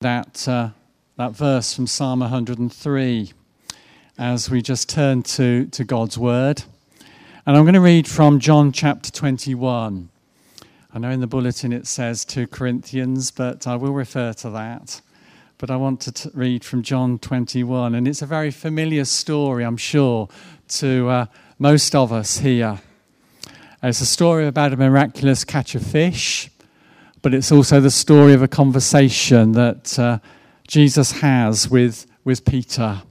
that, uh, that verse from Psalm 103 as we just turn to, to God's Word. And I'm going to read from John chapter 21. I know in the bulletin it says 2 Corinthians, but I will refer to that. But I want to t- read from John 21, and it's a very familiar story, I'm sure, to uh, most of us here. It's a story about a miraculous catch of fish but it's also the story of a conversation that uh, Jesus has with, with Peter.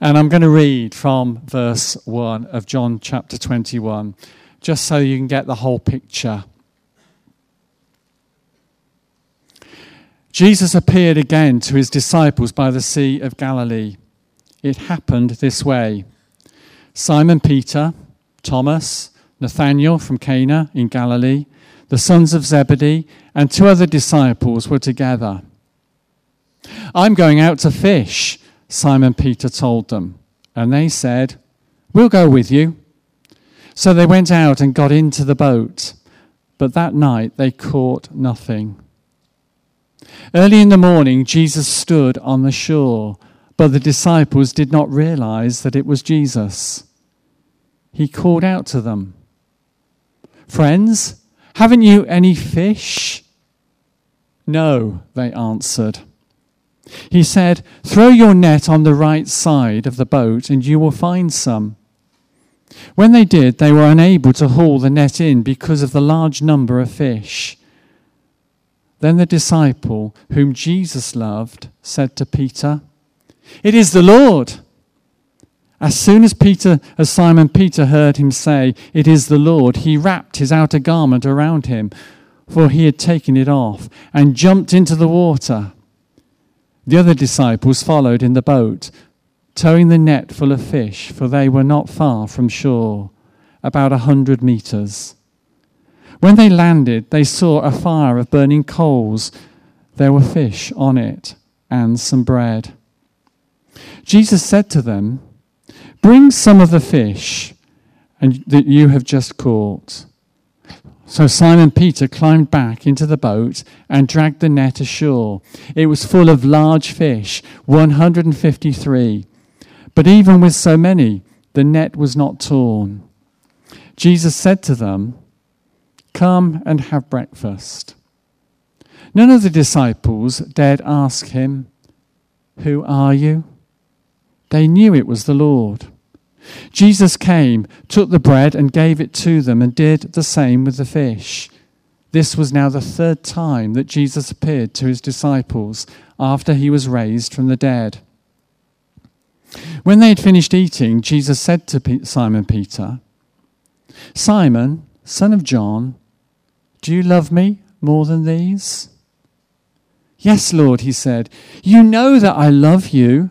And I'm going to read from verse 1 of John chapter 21, just so you can get the whole picture. Jesus appeared again to his disciples by the Sea of Galilee. It happened this way Simon Peter, Thomas, Nathanael from Cana in Galilee, the sons of Zebedee, and two other disciples were together. I'm going out to fish, Simon Peter told them. And they said, We'll go with you. So they went out and got into the boat. But that night they caught nothing. Early in the morning, Jesus stood on the shore, but the disciples did not realize that it was Jesus. He called out to them, Friends, haven't you any fish? No, they answered. He said, Throw your net on the right side of the boat, and you will find some. When they did, they were unable to haul the net in because of the large number of fish. Then the disciple, whom Jesus loved, said to Peter, It is the Lord. As soon as Peter, as Simon Peter heard him say, It is the Lord, he wrapped his outer garment around him, for he had taken it off, and jumped into the water. The other disciples followed in the boat, towing the net full of fish, for they were not far from shore, about a hundred meters. When they landed, they saw a fire of burning coals. There were fish on it, and some bread. Jesus said to them, Bring some of the fish and, that you have just caught. So Simon Peter climbed back into the boat and dragged the net ashore. It was full of large fish, 153. But even with so many, the net was not torn. Jesus said to them, Come and have breakfast. None of the disciples dared ask him, Who are you? They knew it was the Lord. Jesus came, took the bread, and gave it to them, and did the same with the fish. This was now the third time that Jesus appeared to his disciples after he was raised from the dead. When they had finished eating, Jesus said to Simon Peter, Simon, son of John, do you love me more than these? Yes, Lord, he said. You know that I love you.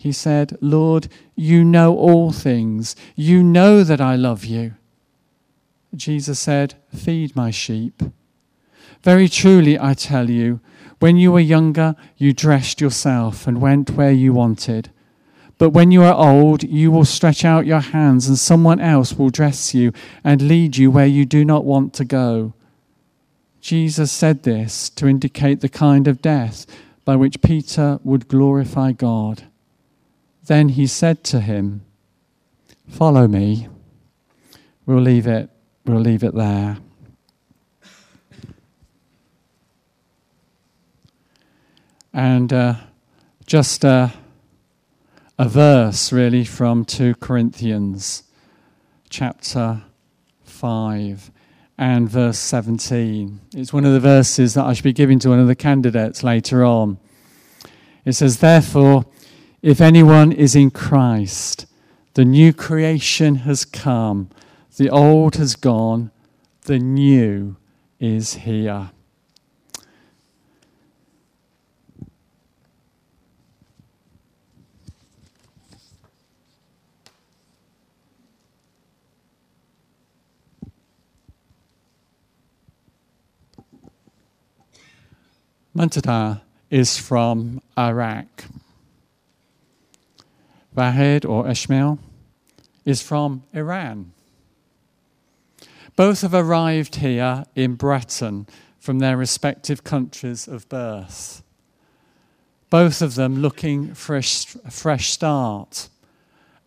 He said, Lord, you know all things. You know that I love you. Jesus said, Feed my sheep. Very truly, I tell you, when you were younger, you dressed yourself and went where you wanted. But when you are old, you will stretch out your hands, and someone else will dress you and lead you where you do not want to go. Jesus said this to indicate the kind of death by which Peter would glorify God. Then he said to him, Follow me. We'll leave it, we'll leave it there. And uh, just a, a verse, really, from 2 Corinthians chapter 5 and verse 17. It's one of the verses that I should be giving to one of the candidates later on. It says, Therefore, if anyone is in Christ, the new creation has come, the old has gone, the new is here. Muntada is from Iraq. Vahed or Ishmael is from Iran. Both have arrived here in Breton from their respective countries of birth. Both of them looking for a fresh start,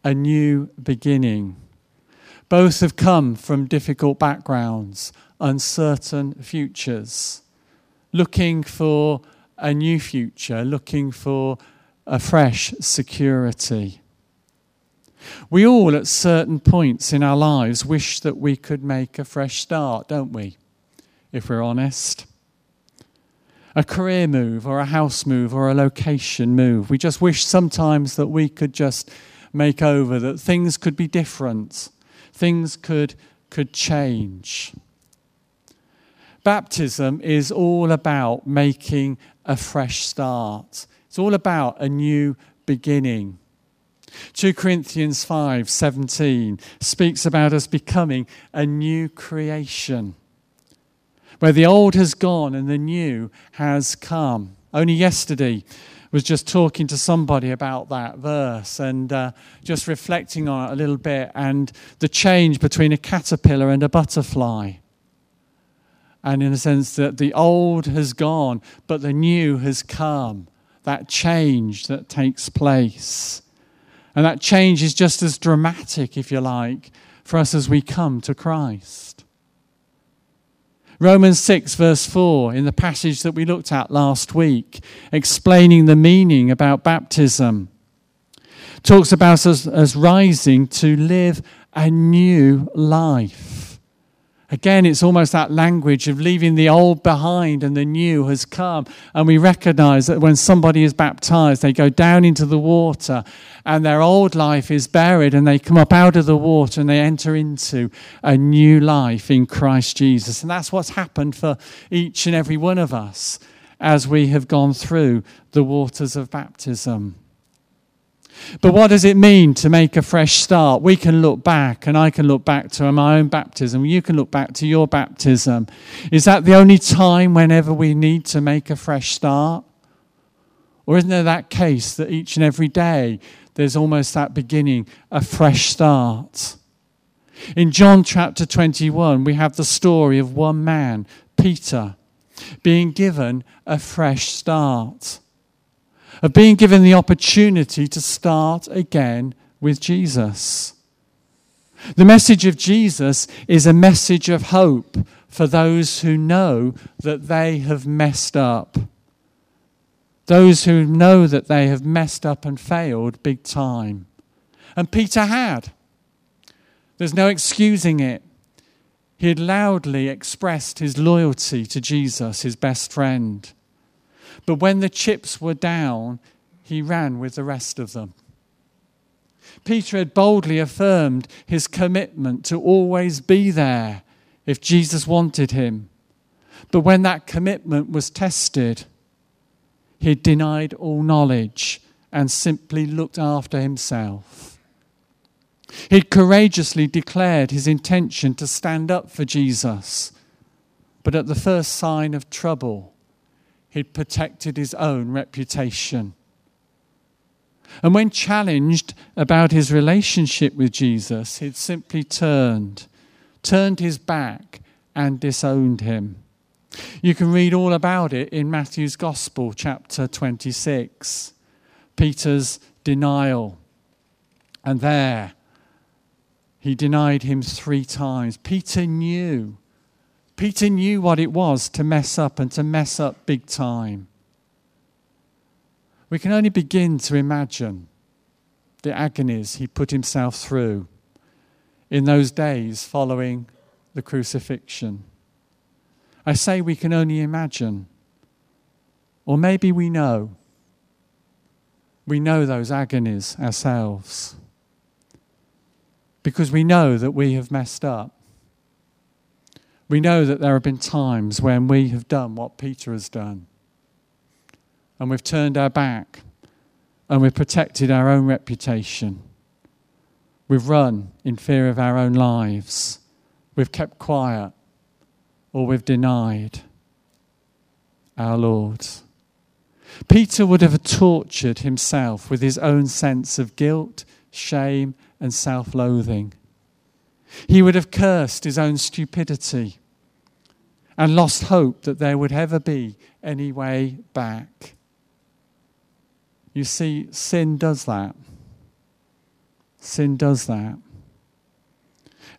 a new beginning. Both have come from difficult backgrounds, uncertain futures, looking for a new future, looking for a fresh security. We all, at certain points in our lives, wish that we could make a fresh start, don't we? If we're honest. A career move, or a house move, or a location move. We just wish sometimes that we could just make over, that things could be different, things could, could change. Baptism is all about making a fresh start. It's all about a new beginning. 2 Corinthians 5:17 speaks about us becoming a new creation. Where the old has gone and the new has come. Only yesterday was just talking to somebody about that verse and uh, just reflecting on it a little bit and the change between a caterpillar and a butterfly. And in the sense that the old has gone, but the new has come. That change that takes place. And that change is just as dramatic, if you like, for us as we come to Christ. Romans 6, verse 4, in the passage that we looked at last week, explaining the meaning about baptism, talks about us as rising to live a new life. Again, it's almost that language of leaving the old behind and the new has come. And we recognize that when somebody is baptized, they go down into the water and their old life is buried and they come up out of the water and they enter into a new life in Christ Jesus. And that's what's happened for each and every one of us as we have gone through the waters of baptism. But what does it mean to make a fresh start? We can look back, and I can look back to my own baptism. You can look back to your baptism. Is that the only time whenever we need to make a fresh start? Or isn't there that case that each and every day there's almost that beginning, a fresh start? In John chapter 21, we have the story of one man, Peter, being given a fresh start of being given the opportunity to start again with Jesus. The message of Jesus is a message of hope for those who know that they have messed up. Those who know that they have messed up and failed big time. And Peter had. There's no excusing it. He had loudly expressed his loyalty to Jesus, his best friend. But when the chips were down, he ran with the rest of them. Peter had boldly affirmed his commitment to always be there if Jesus wanted him. But when that commitment was tested, he denied all knowledge and simply looked after himself. He courageously declared his intention to stand up for Jesus, but at the first sign of trouble, he'd protected his own reputation. And when challenged about his relationship with Jesus, he'd simply turned, turned his back, and disowned him. You can read all about it in Matthew's Gospel, chapter 26. Peter's denial. And there, he denied him three times. Peter knew Peter knew what it was to mess up and to mess up big time. We can only begin to imagine the agonies he put himself through in those days following the crucifixion. I say we can only imagine, or maybe we know. We know those agonies ourselves because we know that we have messed up. We know that there have been times when we have done what Peter has done. And we've turned our back and we've protected our own reputation. We've run in fear of our own lives. We've kept quiet or we've denied. our Lord. Peter would have tortured himself with his own sense of guilt, shame, and self loathing. He would have cursed his own stupidity and lost hope that there would ever be any way back. You see, sin does that. Sin does that.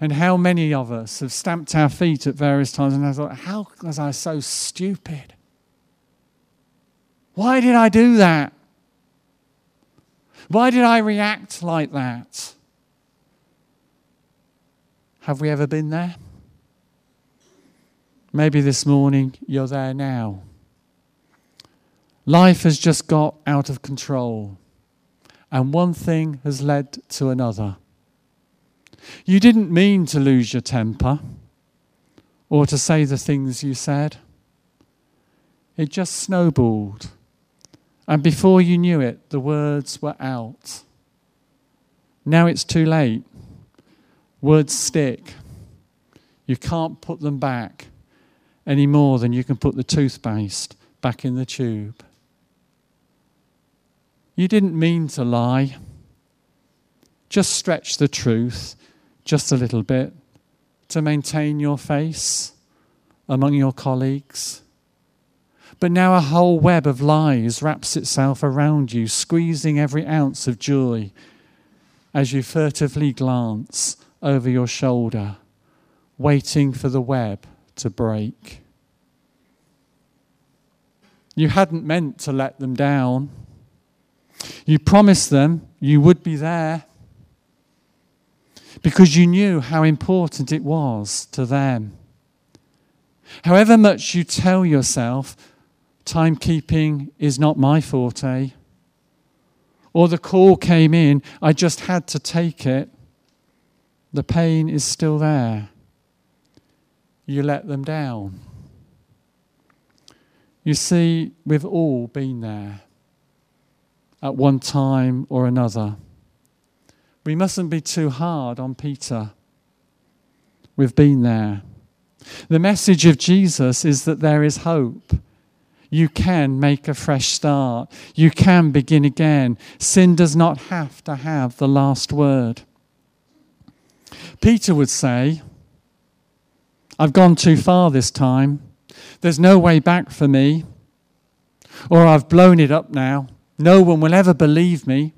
And how many of us have stamped our feet at various times and I thought, how was I so stupid? Why did I do that? Why did I react like that? Have we ever been there? Maybe this morning you're there now. Life has just got out of control, and one thing has led to another. You didn't mean to lose your temper or to say the things you said. It just snowballed. And before you knew it, the words were out. Now it's too late. Words stick. You can't put them back any more than you can put the toothpaste back in the tube. You didn't mean to lie. Just stretch the truth just a little bit to maintain your face among your colleagues. But now a whole web of lies wraps itself around you, squeezing every ounce of joy as you furtively glance over your shoulder, waiting for the web to break. You hadn't meant to let them down. You promised them you would be there because you knew how important it was to them. However much you tell yourself, timekeeping is not my forte, or the call came in, I just had to take it, the pain is still there. You let them down. You see, we've all been there at one time or another. We mustn't be too hard on Peter. We've been there. The message of Jesus is that there is hope. You can make a fresh start. You can begin again. Sin does not have to have the last word. Peter would say, I've gone too far this time. There's no way back for me. Or I've blown it up now. No one will ever believe me.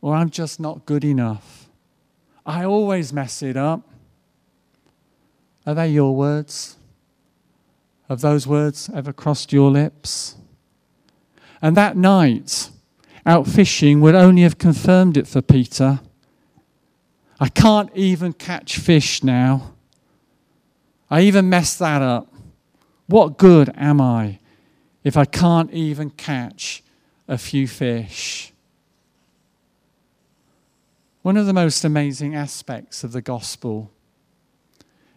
Or I'm just not good enough. I always mess it up. Are they your words? Have those words ever crossed your lips? And that night, out fishing would only have confirmed it for Peter. I can't even catch fish now. I even messed that up. What good am I if I can't even catch a few fish? One of the most amazing aspects of the gospel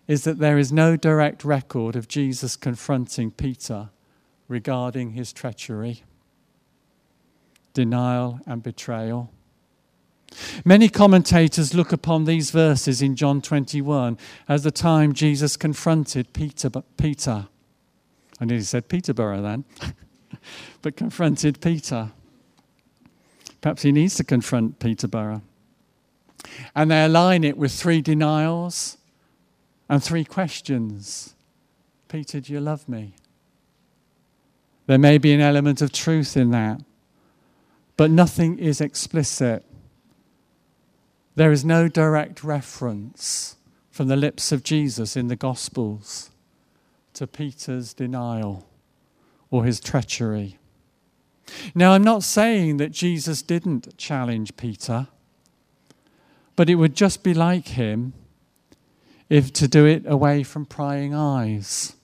is that there is no direct record of Jesus confronting Peter regarding his treachery, denial, and betrayal. Many commentators look upon these verses in John 21 as the time Jesus confronted Peter. Peter. I nearly said Peterborough then, but confronted Peter. Perhaps he needs to confront Peterborough. And they align it with three denials and three questions Peter, do you love me? There may be an element of truth in that, but nothing is explicit. There is no direct reference from the lips of Jesus in the Gospels to Peter's denial or his treachery. Now, I'm not saying that Jesus didn't challenge Peter. But it would just be like him if to do it away from prying eyes.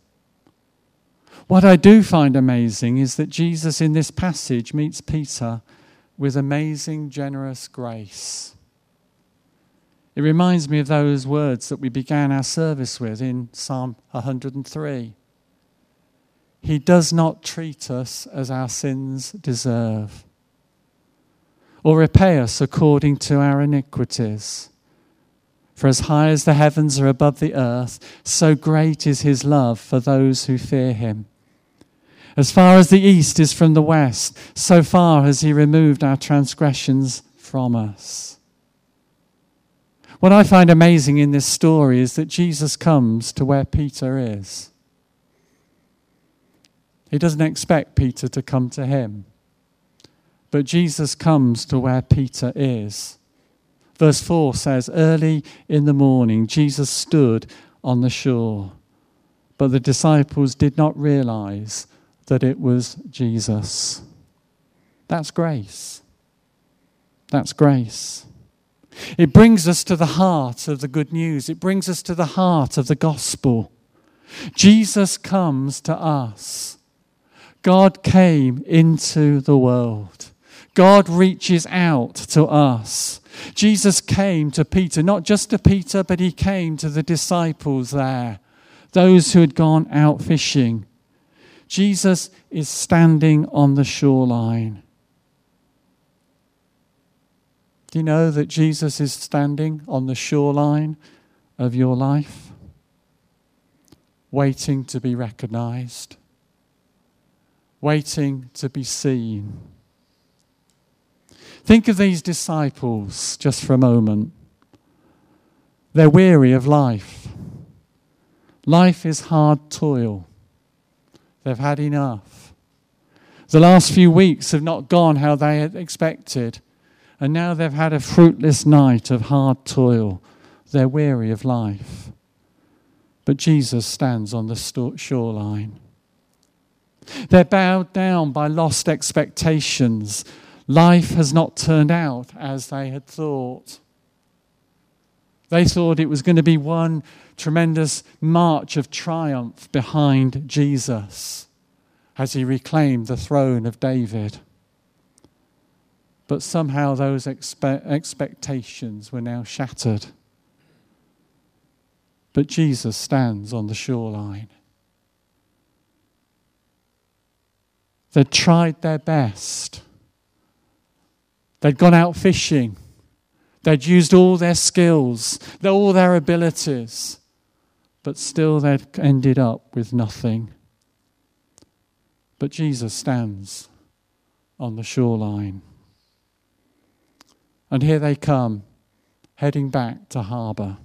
What I do find amazing is that Jesus in this passage meets Peter with amazing, generous grace. It reminds me of those words that we began our service with in Psalm 103. He does not treat us as our sins deserve or repay us according to our iniquities. For as high as the heavens are above the earth, so great is his love for those who fear him. As far as the east is from the west, so far has he removed our transgressions from us. What I find amazing in this story is that Jesus comes to where Peter is. He doesn't expect Peter to come to him, but Jesus comes to where Peter is. Verse 4 says, Early in the morning, Jesus stood on the shore, but the disciples did not realize that it was Jesus. That's grace. That's grace. It brings us to the heart of the good news. It brings us to the heart of the gospel. Jesus comes to us. God came into the world. God reaches out to us. Jesus came to Peter, not just to Peter, but he came to the disciples there, those who had gone out fishing. Jesus is standing on the shoreline. You know that Jesus is standing on the shoreline of your life, waiting to be recognized, waiting to be seen? Think of these disciples just for a moment. They're weary of life. Life is hard toil. They've had enough. The last few weeks have not gone how they had expected. And now they've had a fruitless night of hard toil. They're weary of life. But Jesus stands on the shoreline. They're bowed down by lost expectations. Life has not turned out as they had thought. They thought it was going to be one tremendous march of triumph behind Jesus as he reclaimed the throne of David. But somehow those expe- expectations were now shattered. But Jesus stands on the shoreline. They'd tried their best. They'd gone out fishing. They'd used all their skills, all their abilities, but still they'd ended up with nothing. But Jesus stands on the shoreline. And here they come, heading back to harbour,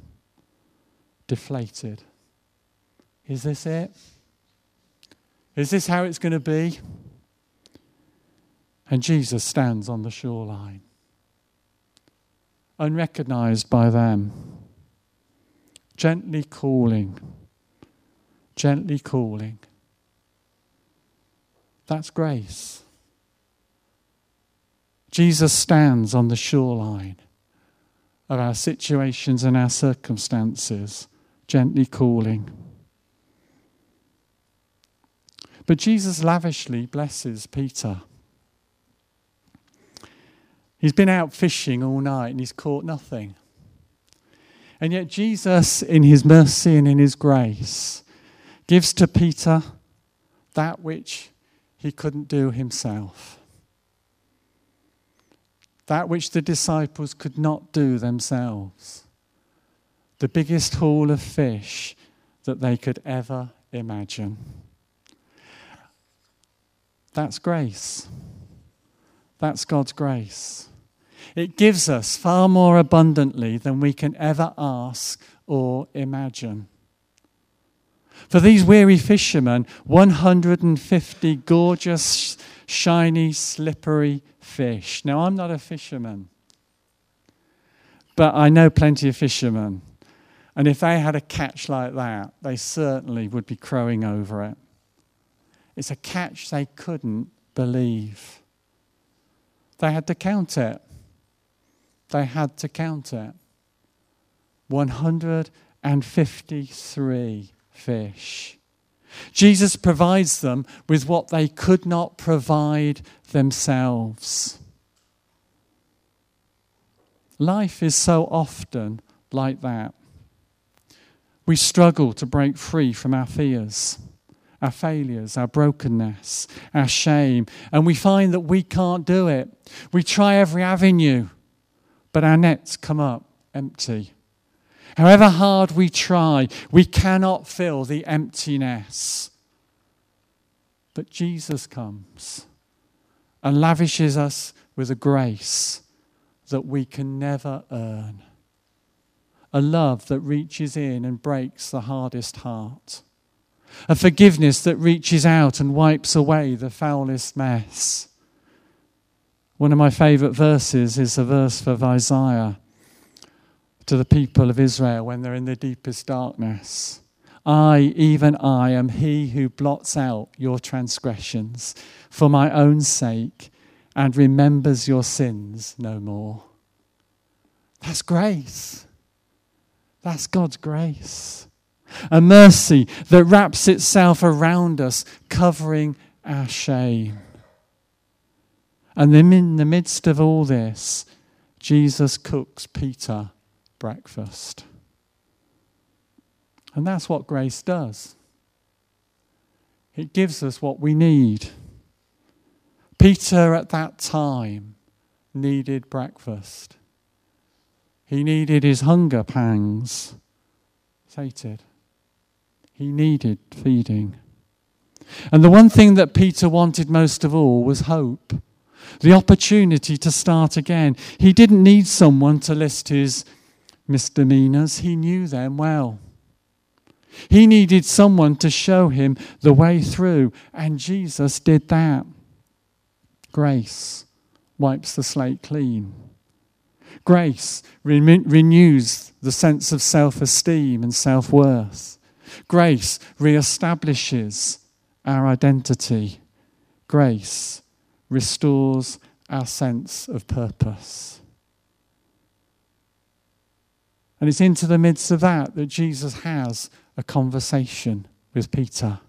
deflated. Is this it? Is this how it's going to be? And Jesus stands on the shoreline, unrecognized by them, gently calling, gently calling. That's grace. Jesus stands on the shoreline of our situations and our circumstances, gently calling. But Jesus lavishly blesses Peter. He's been out fishing all night and he's caught nothing. And yet, Jesus, in his mercy and in his grace, gives to Peter that which he couldn't do himself that which the disciples could not do themselves. The biggest haul of fish that they could ever imagine. That's grace. That's God's grace. It gives us far more abundantly than we can ever ask or imagine. For these weary fishermen, 150 gorgeous, shiny, slippery fish. Now, I'm not a fisherman, but I know plenty of fishermen. And if they had a catch like that, they certainly would be crowing over it. It's a catch they couldn't believe. They had to count it. They had to count it. 153 fish. Jesus provides them with what they could not provide themselves. Life is so often like that. We struggle to break free from our fears, our failures, our brokenness, our shame, and we find that we can't do it. We try every avenue, but our nets come up empty. However hard we try, we cannot fill the emptiness. But Jesus comes and lavishes us with a grace that we can never earn. A love that reaches in and breaks the hardest heart. A forgiveness that reaches out and wipes away the foulest mess. One of my favourite verses is a verse of Isaiah to the people of Israel when they're in the deepest darkness. I, even I, am he who blots out your transgressions for my own sake and remembers your sins no more. That's grace. That's God's grace. A mercy that wraps itself around us, covering our shame. And then in the midst of all this, Jesus cooks Peter breakfast. And that's what grace does it gives us what we need. Peter at that time needed breakfast, he needed his hunger pangs sated, he needed feeding. And the one thing that Peter wanted most of all was hope the opportunity to start again. He didn't need someone to list his misdemeanors, he knew them well. He needed someone to show him the way through, and Jesus did that. Grace wipes the slate clean. Grace re- renews the sense of self esteem and self worth. Grace re-establishes our identity. Grace restores our sense of purpose. And it's into the midst of that that Jesus has a conversation with Peter.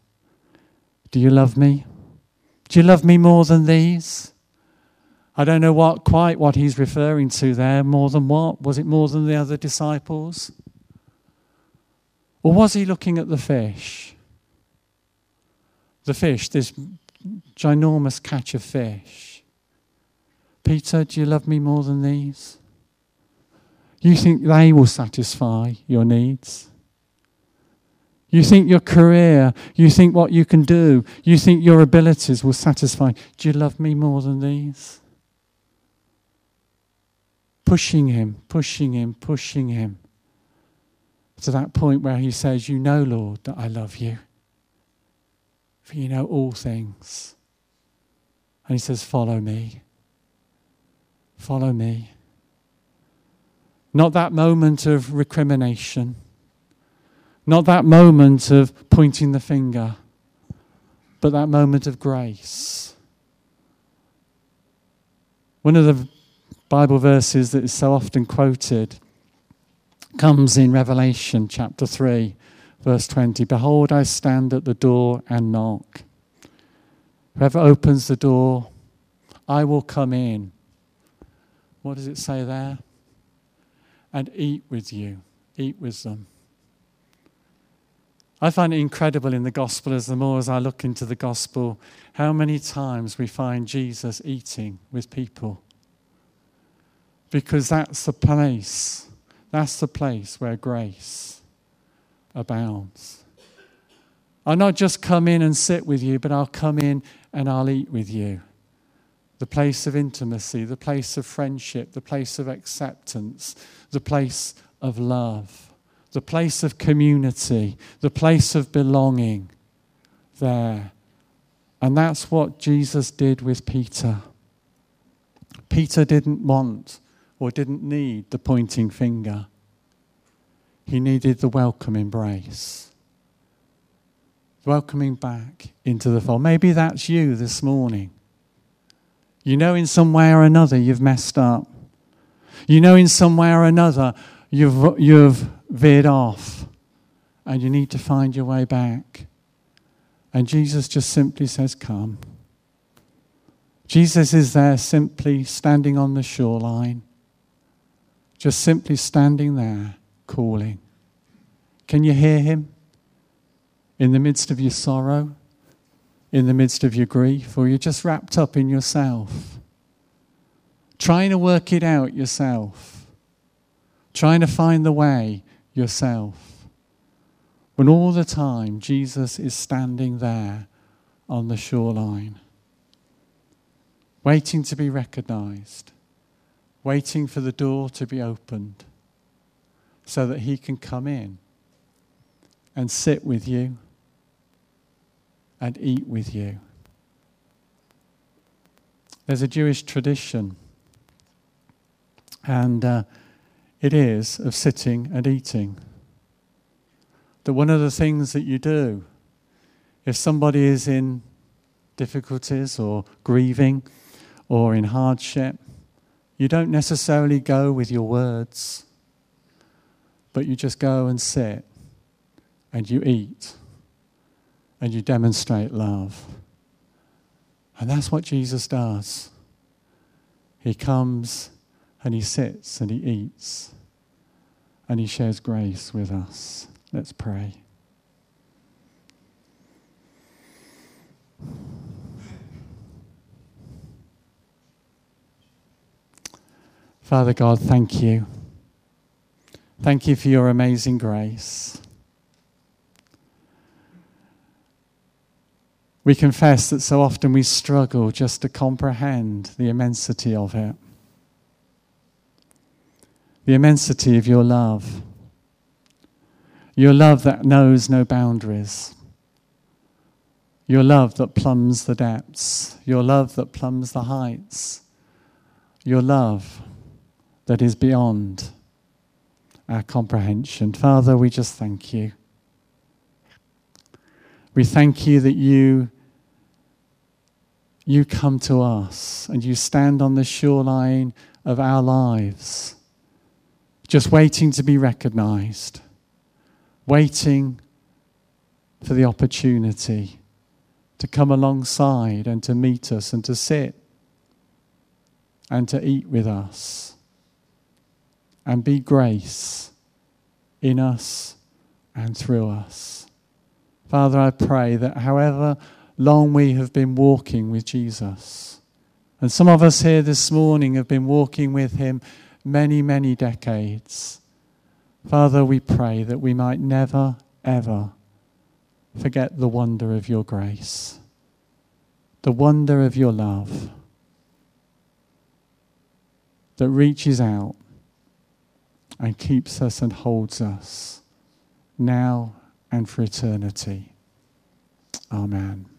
Do you love me? Do you love me more than these? I don't know what quite what he's referring to there. More than what? Was it more than the other disciples? Or was he looking at the fish? The fish, this ginormous catch of fish. Peter, do you love me more than these? You think they will satisfy your needs? You think your career, you think what you can do, you think your abilities will satisfy. Do you love me more than these? Pushing him, pushing him, pushing him to that point where he says, You know, Lord, that I love you, for you know all things. And he says, Follow me. Follow me. Not that moment of recrimination not that moment of pointing the finger, but that moment of grace. One of the Bible verses that is so often quoted comes in Revelation chapter 3, verse 20 Behold, I stand at the door and knock. Whoever opens the door, I will come in. What does it say there? And eat with you, eat with them. I find it incredible in the gospel as the more as I look into the gospel, how many times we find Jesus eating with people. Because that's the place, that's the place where grace abounds. I'll not just come in and sit with you, but I'll come in and I'll eat with you. The place of intimacy, the place of friendship, the place of acceptance, the place of love the place of community, the place of belonging there. And that's what Jesus did with Peter. Peter didn't want or didn't need the pointing finger, he needed the welcome embrace. Welcoming back into the fold. Maybe that's you this morning. You know, in some way or another, you've messed up. You know, in some way or another, you've, you've veered off and you need to find your way back. And Jesus just simply says, Come. Jesus is there simply standing on the shoreline, just simply standing there calling. Can you hear him? In the midst of your sorrow, in the midst of your grief, or you're just wrapped up in yourself, trying to work it out yourself, trying to find the way yourself. When all the time Jesus is standing there on the shoreline, waiting to be recognized, waiting for the door to be opened so that he can come in and sit with you and eat with you. There's a Jewish tradition, and uh, it is of sitting and eating. That one of the things that you do, if somebody is in difficulties or grieving or in hardship, you don't necessarily go with your words, but you just go and sit and you eat and you demonstrate love. And that's what Jesus does. He comes and he sits and he eats and he shares grace with us. Let's pray. Father God, thank you. Thank you for your amazing grace. We confess that so often we struggle just to comprehend the immensity of it. The immensity of your love. Your love that knows no boundaries. Your love that plumbs the depths. Your love that plumbs the heights. Your love that is beyond our comprehension. Father, we just thank you. We thank you that you, you come to us and you stand on the shoreline of our lives, just waiting to be recognized, waiting for the opportunity to come alongside and to meet us and to sit and to eat with us and be grace in us and through us. Father, I pray that however long we have been walking with Jesus, and some of us here this morning have been walking with him many, many decades. Father, we pray that we might never, ever forget the wonder of your grace, the wonder of your love that reaches out and keeps us and holds us now and for eternity. Amen.